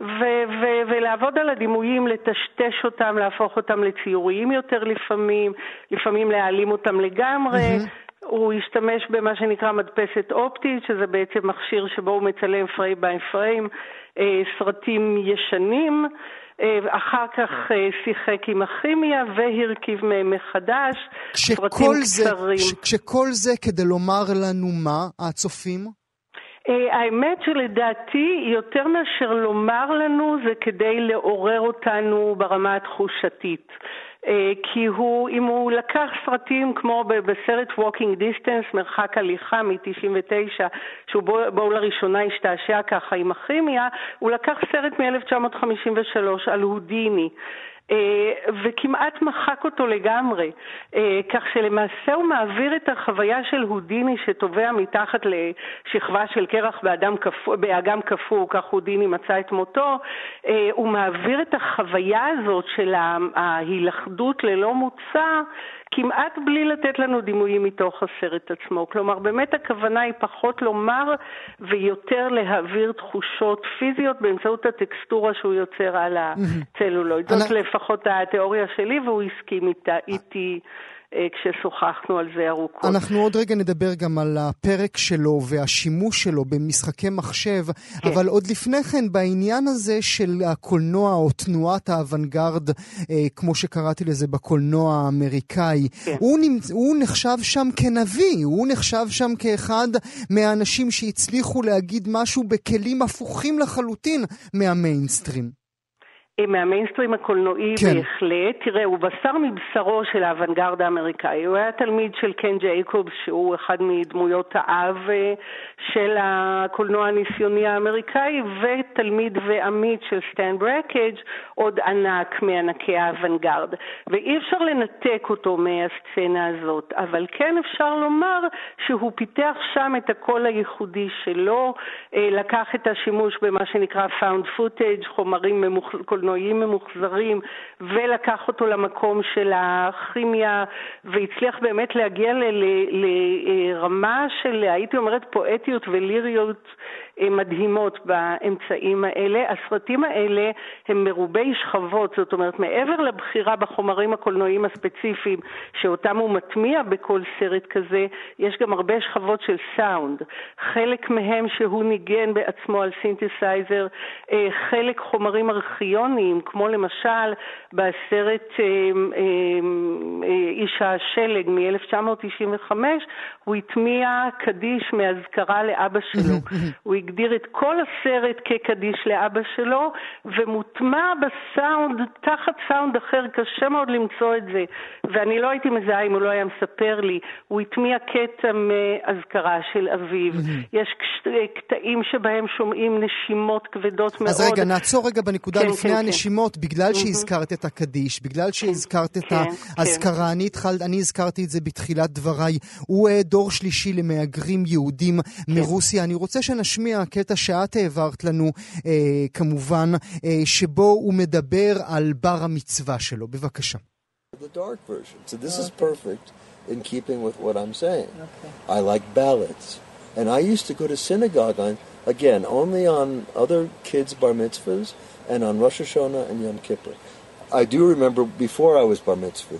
ו- ו- ולעבוד על הדימויים, לטשטש אותם, להפוך אותם לציוריים יותר לפעמים, לפעמים להעלים אותם לגמרי. Mm-hmm. הוא השתמש במה שנקרא מדפסת אופטית, שזה בעצם מכשיר שבו הוא מצלם פריים ביי פריים סרטים ישנים. אה, אחר כך אה, שיחק עם הכימיה והרכיב מהם מחדש, סרטים קצרים. כשכל זה כדי לומר לנו מה, הצופים? האמת שלדעתי, יותר מאשר לומר לנו, זה כדי לעורר אותנו ברמה התחושתית. אה, כי הוא, אם הוא לקח סרטים כמו בסרט Walking Distance, מרחק הליכה מ-99, שהוא בו, בו לראשונה השתעשע ככה עם הכימיה, הוא לקח סרט מ-1953 על הודיני. אה, וכמעט מחק אותו לגמרי, אה, כך שלמעשה הוא מעביר את החוויה של הודיני שטובע מתחת לשכבה של קרח באדם קפוא, באגם קפוא, כך הודיני מצא את מותו, אה, הוא מעביר את החוויה הזאת של ההילכדות ללא מוצא כמעט בלי לתת לנו דימויים מתוך הסרט עצמו. כלומר, באמת הכוונה היא פחות לומר ויותר להעביר תחושות פיזיות באמצעות הטקסטורה שהוא יוצר על הצלולויד. זאת לפחות התיאוריה שלי, והוא הסכים איתי. אה, כששוחחנו על זה ארוכות. אנחנו עוד רגע נדבר גם על הפרק שלו והשימוש שלו במשחקי מחשב, כן. אבל עוד לפני כן, בעניין הזה של הקולנוע או תנועת האוונגרד, אה, כמו שקראתי לזה בקולנוע האמריקאי, כן. הוא, נמצ... הוא נחשב שם כנביא, הוא נחשב שם כאחד מהאנשים שהצליחו להגיד משהו בכלים הפוכים לחלוטין מהמיינסטרים. מהמיינסטרים הקולנועי כן. בהחלט. תראה, הוא בשר מבשרו של האוונגרד האמריקאי. הוא היה תלמיד של קן ג'ייקובס, שהוא אחד מדמויות האב אה, של הקולנוע הניסיוני האמריקאי, ותלמיד ועמית של סטן ברקג', עוד ענק מענקי האוונגרד. ואי אפשר לנתק אותו מהסצנה הזאת, אבל כן אפשר לומר שהוא פיתח שם את הקול הייחודי שלו, אה, לקח את השימוש במה שנקרא found footage, חומרים. קולנועיים ממוחזרים, ולקח אותו למקום של הכימיה, והצליח באמת להגיע לרמה של, הייתי אומרת, פואטיות וליריות מדהימות באמצעים האלה. הסרטים האלה הם מרובי שכבות, זאת אומרת מעבר לבחירה בחומרים הקולנועיים הספציפיים שאותם הוא מטמיע בכל סרט כזה, יש גם הרבה שכבות של סאונד. חלק מהם שהוא ניגן בעצמו על סינתסייזר, אה, חלק חומרים ארכיוניים, כמו למשל בסרט אה, אה, איש השלג מ-1995, הוא הטמיע קדיש מאזכרה לאבא שלו. הוא הגדיר את כל הסרט כקדיש לאבא שלו, ומוטמע בסאונד, תחת סאונד אחר, קשה מאוד למצוא את זה, ואני לא הייתי מזהה אם הוא לא היה מספר לי. הוא הטמיע קטע מאזכרה של אביו. יש קטעים שבהם שומעים נשימות כבדות מאוד. אז רגע, נעצור רגע בנקודה כן, לפני כן, כן. הנשימות, כן. בגלל שהזכרת את הקדיש, בגלל שהזכרת את כן, האזכרה, כן. אני, התחל, אני הזכרתי את זה בתחילת דבריי. הוא אה, דור שלישי למהגרים יהודים כן. מרוסיה. אני רוצה שנשמיע קטע שאת העברת לנו, אה, כמובן, אה, שבו הוא מדבר על בר המצווה שלו. בבקשה. The dark version. So this okay. is perfect in keeping with what I'm saying. Okay. I like ballads. And I used to go to synagogue on, again, only on other kids' bar mitzvahs and on Rosh Hashanah and Yom Kippur. I do remember before I was bar mitzvah,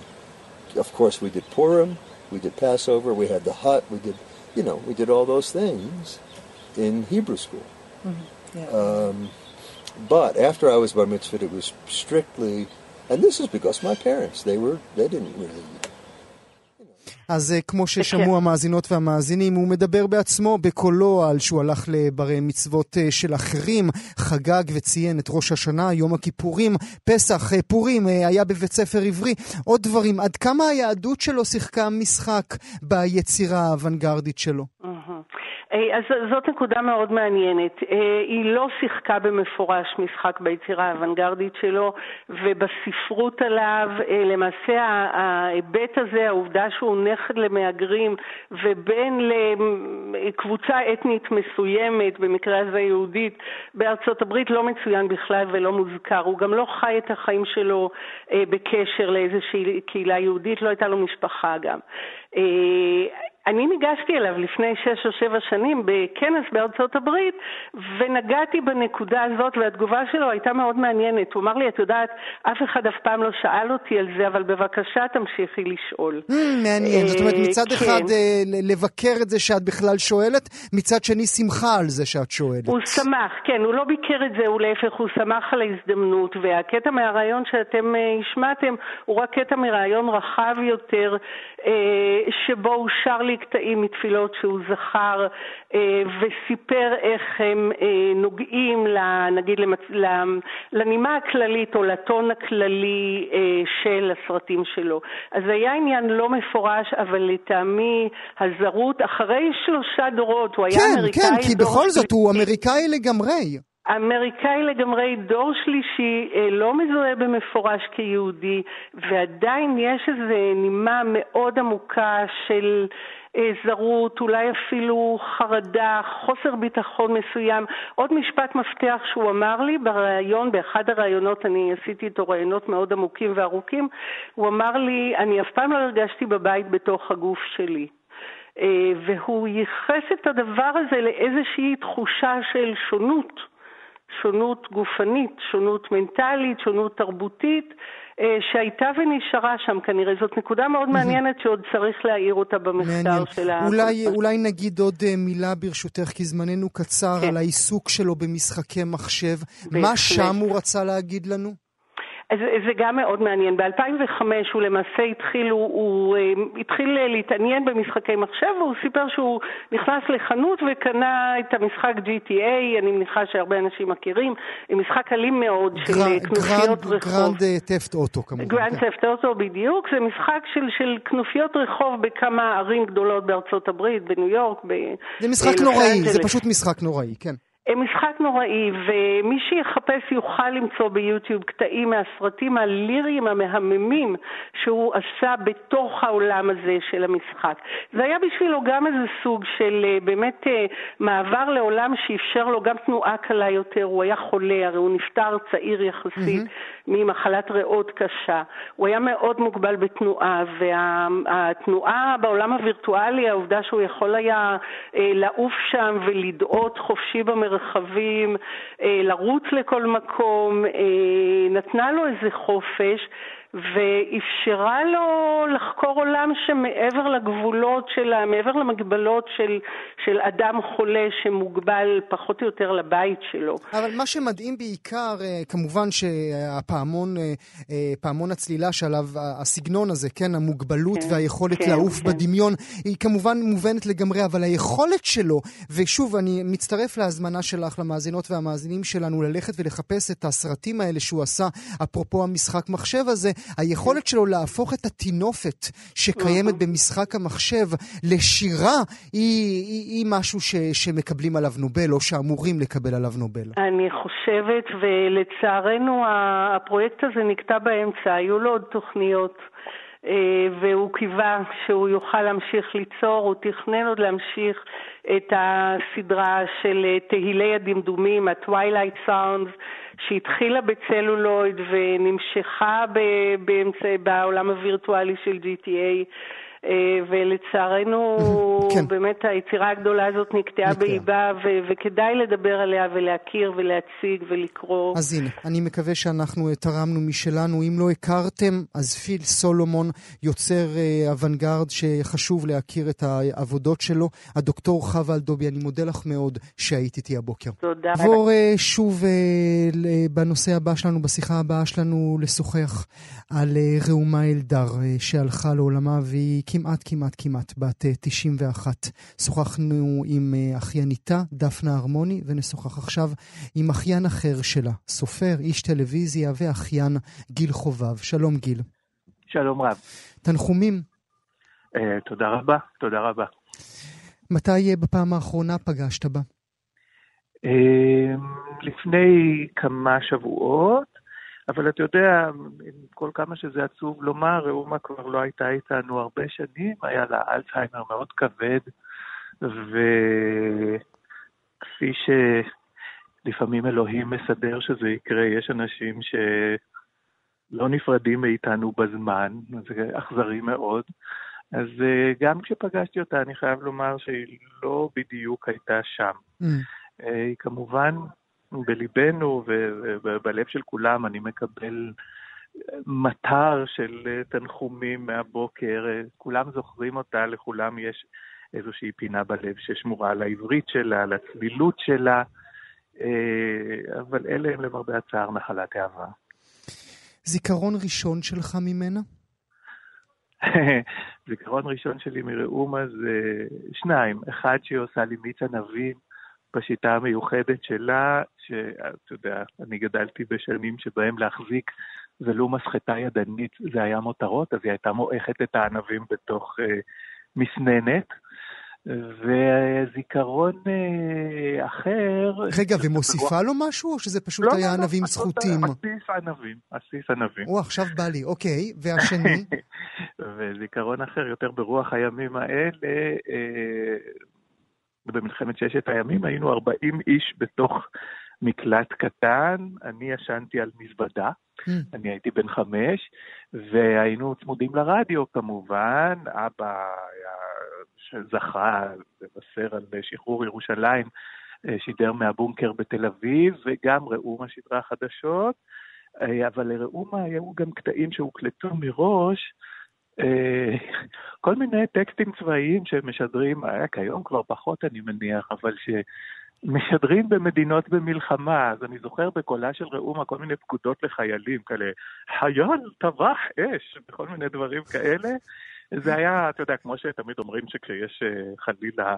of course, we did Purim, we did Passover, we had the hut, we did, you know, we did all those things In Hebrew school. Mm-hmm. Yeah. Um, but after I was bar mitzvah, it was strictly, and this is because my parents, they were, they didn't really אז אה, כמו ששמעו המאזינות והמאזינים, הוא מדבר בעצמו בקולו על שהוא הלך לברי מצוות אה, של אחרים, חגג וציין את ראש השנה, יום הכיפורים, פסח, אה, פורים, היה בבית ספר עברי, עוד דברים. עד כמה היהדות שלו שיחקה משחק ביצירה האוונגרדית שלו? אה, אז זאת נקודה מאוד מעניינת. אה, היא לא שיחקה במפורש משחק ביצירה האוונגרדית שלו, ובספרות עליו, אה, למעשה ההיבט הזה, העובדה שהוא נכד למהגרים ובן לקבוצה אתנית מסוימת, במקרה הזה יהודית, בארצות הברית לא מצוין בכלל ולא מוזכר. הוא גם לא חי את החיים שלו בקשר לאיזושהי קהילה יהודית, לא הייתה לו משפחה גם. אני ניגשתי אליו לפני שש או שבע שנים בכנס בארצות הברית ונגעתי בנקודה הזאת והתגובה שלו הייתה מאוד מעניינת. הוא אמר לי, את יודעת, אף אחד אף פעם לא שאל אותי על זה, אבל בבקשה תמשיכי לשאול. Mm, מעניין, זאת אומרת מצד כן. אחד אה, לבקר את זה שאת בכלל שואלת, מצד שני שמחה על זה שאת שואלת. הוא שמח, כן, הוא לא ביקר את זה, הוא להפך, הוא שמח על ההזדמנות, והקטע מהרעיון שאתם אה, השמעתם הוא רק קטע מרעיון רחב יותר, אה, שבו הוא שר לי קטעים מתפילות שהוא זכר אה, וסיפר איך הם אה, נוגעים, נגיד, לנימה הכללית או לטון הכללי אה, של הסרטים שלו. אז היה עניין לא מפורש, אבל לטעמי הזרות, אחרי שלושה דורות, הוא היה כן, אמריקאי... כן, כן, כי בכל זאת הוא אמריקאי לגמרי. אמריקאי לגמרי, דור שלישי, לא מזוהה במפורש כיהודי, ועדיין יש איזו נימה מאוד עמוקה של זרות, אולי אפילו חרדה, חוסר ביטחון מסוים. עוד משפט מפתח שהוא אמר לי בריאיון, באחד הריאיונות, אני עשיתי איתו ראיונות מאוד עמוקים וארוכים, הוא אמר לי, אני אף פעם לא הרגשתי בבית בתוך הגוף שלי. אה, והוא ייחס את הדבר הזה לאיזושהי תחושה של שונות, שונות גופנית, שונות מנטלית, שונות תרבותית. אה, שהייתה ונשארה שם כנראה. זאת נקודה מאוד מעניינת שעוד צריך להעיר אותה במחקר של ה... אולי, אולי נגיד עוד אה, מילה ברשותך, כי זמננו קצר, כן. על העיסוק שלו במשחקי מחשב. מה שם הוא רצה להגיד לנו? אז זה גם מאוד מעניין. ב-2005 הוא למעשה התחיל, הוא, הוא אה, התחיל להתעניין במשחקי מחשב והוא סיפר שהוא נכנס לחנות וקנה את המשחק GTA, אני מניחה שהרבה אנשים מכירים, משחק אלים מאוד של גר, כנופיות Grand, רחוב. Grand Theft Auto כמובן. Grand Theft Auto בדיוק, זה משחק של, של כנופיות רחוב בכמה ערים גדולות בארצות הברית, בניו יורק, ב... זה משחק נוראי, זה פשוט משחק נוראי, כן. משחק נוראי, ומי שיחפש יוכל למצוא ביוטיוב קטעים מהסרטים הליריים המהממים שהוא עשה בתוך העולם הזה של המשחק. זה היה בשבילו גם איזה סוג של אה, באמת אה, מעבר לעולם שאפשר לו גם תנועה קלה יותר, הוא היה חולה, הרי הוא נפטר צעיר יחסית mm-hmm. ממחלת ריאות קשה. הוא היה מאוד מוגבל בתנועה, והתנועה בעולם הווירטואלי, העובדה שהוא יכול היה אה, לעוף שם ולדאות חופשי במרחבים, לרוץ לכל מקום, נתנה לו איזה חופש. ואפשרה לו לחקור עולם שמעבר לגבולות שלה, מעבר למגבלות של, של אדם חולה שמוגבל פחות או יותר לבית שלו. אבל מה שמדהים בעיקר, אה, כמובן שהפעמון, אה, אה, פעמון הצלילה שעליו, הסגנון הזה, כן, המוגבלות כן, והיכולת כן, לעוף כן. בדמיון, היא כמובן מובנת לגמרי, אבל היכולת שלו, ושוב, אני מצטרף להזמנה שלך למאזינות והמאזינים שלנו ללכת ולחפש את הסרטים האלה שהוא עשה, אפרופו המשחק מחשב הזה, היכולת שלו להפוך את הטינופת שקיימת. במשחק המחשב לשירה היא, היא, היא משהו ש, שמקבלים עליו נובל או שאמורים לקבל עליו נובל. אני חושבת, ולצערנו הפרויקט הזה נקטע באמצע, היו לו עוד תוכניות. אה, והוא קיווה שהוא יוכל להמשיך ליצור, הוא תכנן עוד להמשיך את הסדרה של אה, תהילי הדמדומים, ה-Twilight Sounds, שהתחילה בצלולויד ונמשכה באמצע, בעולם הווירטואלי של GTA. אה, ולצערנו, כן. באמת היצירה הגדולה הזאת נקטעה באיבה, ו- וכדאי לדבר עליה ולהכיר ולהציג ולקרוא. אז הנה, אני מקווה שאנחנו תרמנו משלנו. אם לא הכרתם, אז פיל סולומון יוצר אה, אוונגרד שחשוב להכיר את העבודות שלו. הדוקטור חווה אלדובי, אני מודה לך מאוד שהיית איתי הבוקר. תודה. נעבור אה, שוב בנושא הבא שלנו, בשיחה הבאה שלנו, לשוחח על ראומה אלדר, שהלכה לעולמה והיא... כמעט כמעט כמעט בת 91. אה, שוחחנו עם אה, אחייניתה דפנה הרמוני, ונשוחח עכשיו עם אחיין אחר שלה, סופר, איש טלוויזיה ואחיין גיל חובב. שלום גיל. שלום רב. תנחומים. Uh, תודה רבה, תודה רבה. מתי בפעם האחרונה פגשת בה? Uh, לפני כמה שבועות, אבל אתה יודע, עם כל כמה שזה עצוב לומר, ראומה כבר לא הייתה איתנו הרבה שנים, היה לה אלצהיימר מאוד כבד, וכפי שלפעמים אלוהים מסדר שזה יקרה, יש אנשים שלא נפרדים מאיתנו בזמן, זה אכזרי מאוד. אז אה, גם כשפגשתי אותה, אני חייב לומר שהיא לא בדיוק הייתה שם. Mm. אה, היא כמובן בליבנו ובלב של כולם אני מקבל מטר של תנחומים מהבוקר, כולם זוכרים אותה, לכולם יש איזושהי פינה בלב ששמורה על העברית שלה, על הצלילות שלה, אבל אלה הם למרבה הצער נחלת העבר. זיכרון ראשון שלך ממנה? זיכרון ראשון שלי מראומה זה שניים. אחד שהיא עושה לי מיץ ענבים בשיטה המיוחדת שלה, שאתה יודע, אני גדלתי בשנים שבהם להחזיק ולו מסחטה ידנית זה היה מותרות, אז היא הייתה מועכת את הענבים בתוך אה, מסננת. וזיכרון אה, אחר... רגע, ומוסיפה לו משהו, או שזה פשוט לא, היה לא, לא ענבים סחוטים? עסיס ענבים, עסיס ענבים. או, עכשיו בא לי, אוקיי, והשני? וזיכרון אחר, יותר ברוח הימים האלה, אה, במלחמת ששת הימים היינו 40 איש בתוך מקלט קטן, אני ישנתי על מזוודה, mm. אני הייתי בן חמש, והיינו צמודים לרדיו כמובן, אבא היה, שזכה לבשר על שחרור ירושלים, אה, שידר מהבונקר בתל אביב, וגם ראומה שידרה חדשות, אה, אבל לראומה היו גם קטעים שהוקלטו מראש, אה, כל מיני טקסטים צבאיים שמשדרים, היה כיום כבר פחות אני מניח, אבל שמשדרים במדינות במלחמה. אז אני זוכר בקולה של ראומה כל מיני פקודות לחיילים, כאלה, חייל טבח אש, וכל מיני דברים כאלה. זה היה, אתה יודע, כמו שתמיד אומרים שכשיש אה, חלילה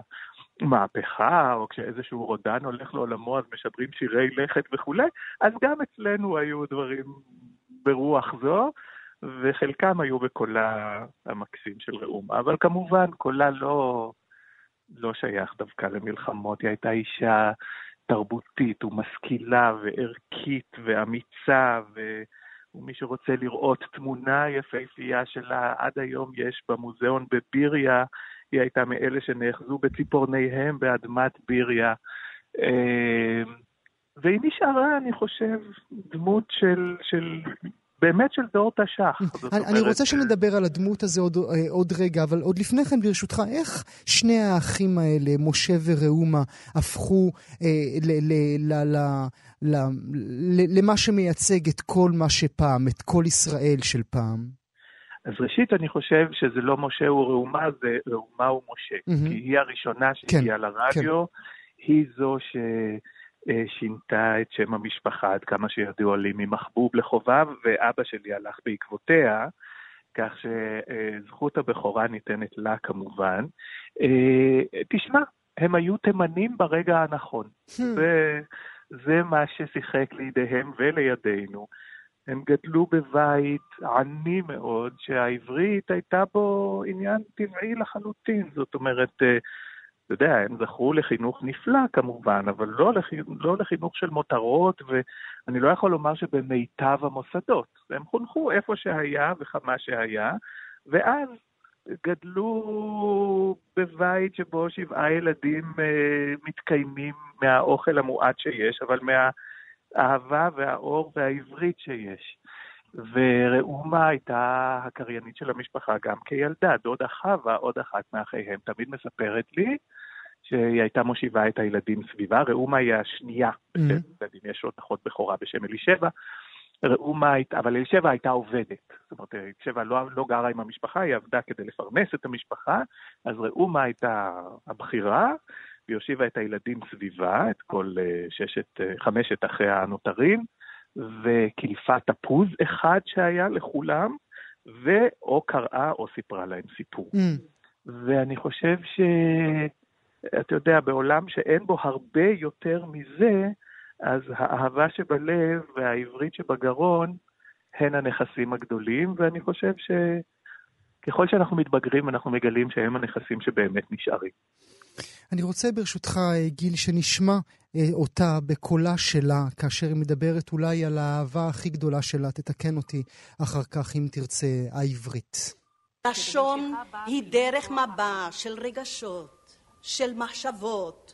מהפכה, או כשאיזשהו רודן הולך לעולמו אז משדרים שירי לכת וכולי, אז גם אצלנו היו דברים ברוח זו. וחלקם היו בקולה המקסים של ראומה. אבל כמובן, קולה לא, לא שייך דווקא למלחמות, היא הייתה אישה תרבותית ומשכילה וערכית ואמיצה, ו... ומי שרוצה לראות תמונה יפהפייה שלה, עד היום יש במוזיאון בביריה, היא הייתה מאלה שנאחזו בציפורניהם באדמת ביריה. אה, והיא נשארה, אני חושב, דמות של, של באמת של דור תש"ח. אני, אני רוצה שנדבר על הדמות הזו עוד, אה, עוד רגע, אבל עוד לפני כן, ברשותך, איך שני האחים האלה, משה וראומה, הפכו אה, ל, ל, ל, ל, ל, ל, למה שמייצג את כל מה שפעם, את כל ישראל של פעם? אז ראשית, אני חושב שזה לא משה וראומה, זה ראומה ומשה. Mm-hmm. כי היא הראשונה שהגיעה כן, לרדיו, כן. היא זו ש... אה, שינתה את שם המשפחה עד כמה שידוע לי ממחבוב לחובב, ואבא שלי הלך בעקבותיה, כך שזכות הבכורה ניתנת לה כמובן. אה, תשמע, הם היו תימנים ברגע הנכון. Hmm. זה מה ששיחק לידיהם ולידינו. הם גדלו בבית עני מאוד, שהעברית הייתה בו עניין טבעי לחלוטין. זאת אומרת, אה, אתה יודע, הם זכו לחינוך נפלא כמובן, אבל לא, לחינוך, לא לחינוך של מותרות, ואני לא יכול לומר שבמיטב המוסדות. הם חונכו איפה שהיה וכמה שהיה, ואז גדלו בבית שבו שבעה ילדים אה, מתקיימים מהאוכל המועט שיש, אבל מהאהבה והאור והעברית שיש. וראומה הייתה הקריינית של המשפחה גם כילדה. דודה חווה, עוד אחת מאחיהם, תמיד מספרת לי שהיא הייתה מושיבה את הילדים סביבה. ראומה היא השנייה, mm-hmm. יש עוד אחות בכורה בשם אלישבע. ראומה, אבל אלישבע הייתה עובדת. זאת אומרת, אלישבע לא, לא גרה עם המשפחה, היא עבדה כדי לפרנס את המשפחה, אז ראומה הייתה הבכירה, והיא הושיבה את הילדים סביבה, את כל אה, ששת, אה, חמשת אחיה הנותרים, וקילפה תפוז אחד שהיה לכולם, ואו קראה או סיפרה להם סיפור. Mm. ואני חושב ש... אתה יודע, בעולם שאין בו הרבה יותר מזה, אז האהבה שבלב והעברית שבגרון הן הנכסים הגדולים, ואני חושב שככל שאנחנו מתבגרים אנחנו מגלים שהם הנכסים שבאמת נשארים. אני רוצה ברשותך, גיל, שנשמע אה, אותה בקולה שלה, כאשר היא מדברת אולי על האהבה הכי גדולה שלה, תתקן אותי אחר כך אם תרצה, העברית. לשון היא דרך מבע של רגשות, של מחשבות.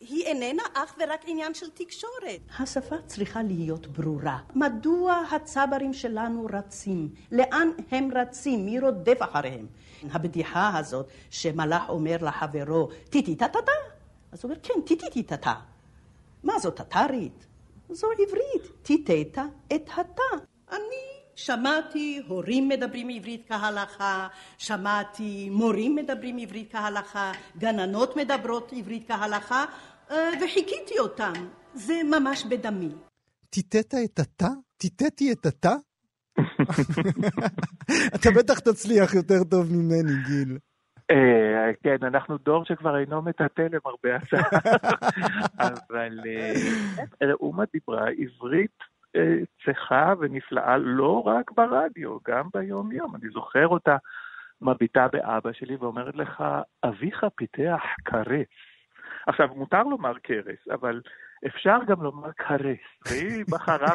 היא איננה אך ורק עניין של תקשורת. השפה צריכה להיות ברורה. מדוע הצברים שלנו רצים? לאן הם רצים? מי רודף אחריהם? הבדיחה הזאת שמלאך אומר לחברו, טיטי טה-טה-טה? אז הוא אומר, כן, טיטי טה-טה. מה זאת טטרית? זו עברית, טיטטה את התא. אני שמעתי הורים מדברים עברית כהלכה, שמעתי מורים מדברים עברית כהלכה, גננות מדברות עברית כהלכה, אה, וחיכיתי אותם. זה ממש בדמי. טיטט את התא? טיטטי את התא? אתה בטח תצליח יותר טוב ממני, גיל. אה, כן, אנחנו דור שכבר אינו מטאטא למרבה הצעה, אבל אה, אומה דיברה עברית צחה ונפלאה לא רק ברדיו, גם ביום-יום. אני זוכר אותה מביטה באבא שלי ואומרת לך, אביך פיתח קרס. עכשיו, מותר לומר קרס, אבל אפשר גם לומר קרס, והיא בחרה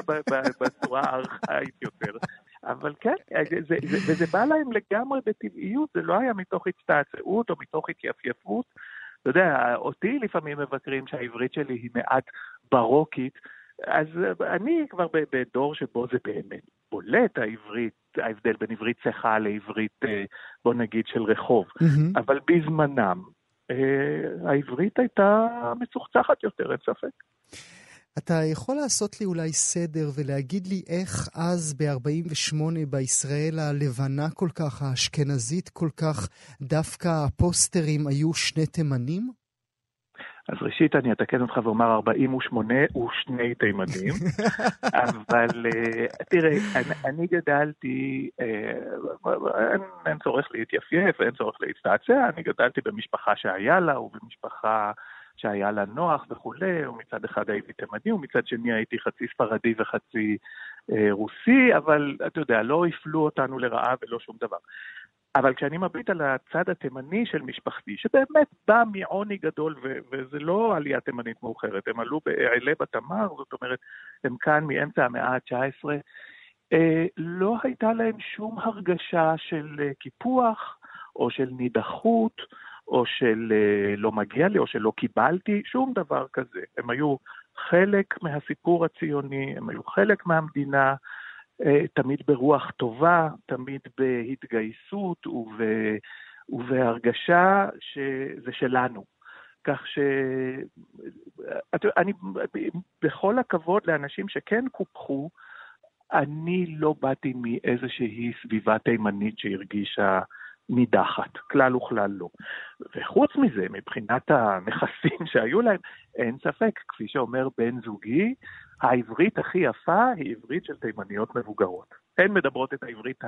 בצורה הארכאית יותר. אבל כן, זה, זה, וזה בא להם לגמרי בטבעיות, זה לא היה מתוך הצטעצעות או מתוך התייפייפות. אתה יודע, אותי לפעמים מבקרים שהעברית שלי היא מעט ברוקית, אז אני כבר בדור שבו זה באמת בולט העברית, ההבדל בין עברית צחה לעברית, אה, בוא נגיד, של רחוב. Mm-hmm. אבל בזמנם, אה, העברית הייתה מצוחצחת יותר, אין ספק. אתה יכול לעשות לי אולי סדר ולהגיד לי איך אז ב-48 בישראל הלבנה כל כך, האשכנזית כל כך, דווקא הפוסטרים היו שני תימנים? אז ראשית אני אתקן אותך ואומר 48 ושני תימנים, אבל אה, תראה, אני, אני גדלתי, אה, אין, אין צורך להתייפייף, אין צורך להצטעצע, אני גדלתי במשפחה שהיה לה ובמשפחה שהיה לה נוח וכולי, ומצד אחד הייתי תימני ומצד שני הייתי חצי ספרדי וחצי אה, רוסי, אבל אתה יודע, לא הפלו אותנו לרעה ולא שום דבר. אבל כשאני מביט על הצד התימני של משפחתי, שבאמת בא מעוני גדול, ו- וזה לא עלייה תימנית מאוחרת, הם עלו בעלה בתמר, זאת אומרת, הם כאן מאמצע המאה ה-19, אה, לא הייתה להם שום הרגשה של אה, קיפוח או של נידחות. או של אה, לא מגיע לי, או שלא קיבלתי, שום דבר כזה. הם היו חלק מהסיפור הציוני, הם היו חלק מהמדינה, אה, תמיד ברוח טובה, תמיד בהתגייסות וב, ובהרגשה שזה שלנו. כך ש... אני, בכל הכבוד לאנשים שכן קופחו, אני לא באתי מאיזושהי סביבה תימנית שהרגישה נידחת, כלל וכלל לא. וחוץ מזה, מבחינת הנכסים שהיו להם, אין ספק, כפי שאומר בן זוגי, העברית הכי יפה היא עברית של תימניות מבוגרות. הן מדברות את העברית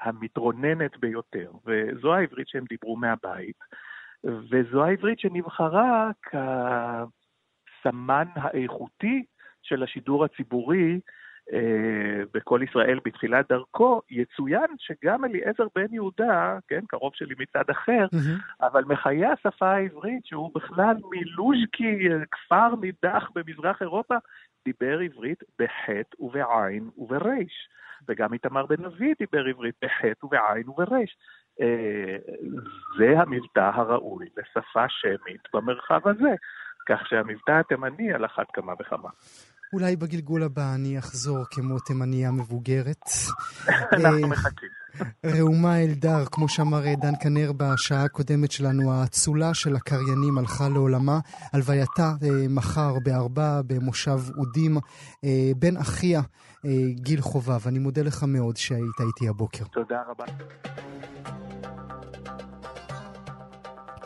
המתרוננת ביותר, וזו העברית שהם דיברו מהבית, וזו העברית שנבחרה כסמן האיכותי של השידור הציבורי בכל ישראל בתחילת דרכו, יצוין שגם אליעזר בן יהודה, כן, קרוב שלי מצד אחר, mm-hmm. אבל מחיי השפה העברית, שהוא בכלל מלוז'קי, כפר נידח במזרח אירופה, דיבר עברית בחטא ובעין ובריש. וגם איתמר בן אבי דיבר עברית בחטא ובעין ובריש. אה, זה המבטא הראוי לשפה שמית במרחב הזה, כך שהמבטא התימני על אחת כמה וכמה. אולי בגלגול הבא אני אחזור כמו תימניה מבוגרת. אנחנו אה, מחכים. ראומה אלדר, כמו שאמר אה, דן כנר בשעה הקודמת שלנו, האצולה של הקריינים הלכה לעולמה. הלווייתה אה, מחר בארבע במושב אודים, בן אחיה גיל חובב. אני מודה לך מאוד שהיית איתי הבוקר. תודה רבה.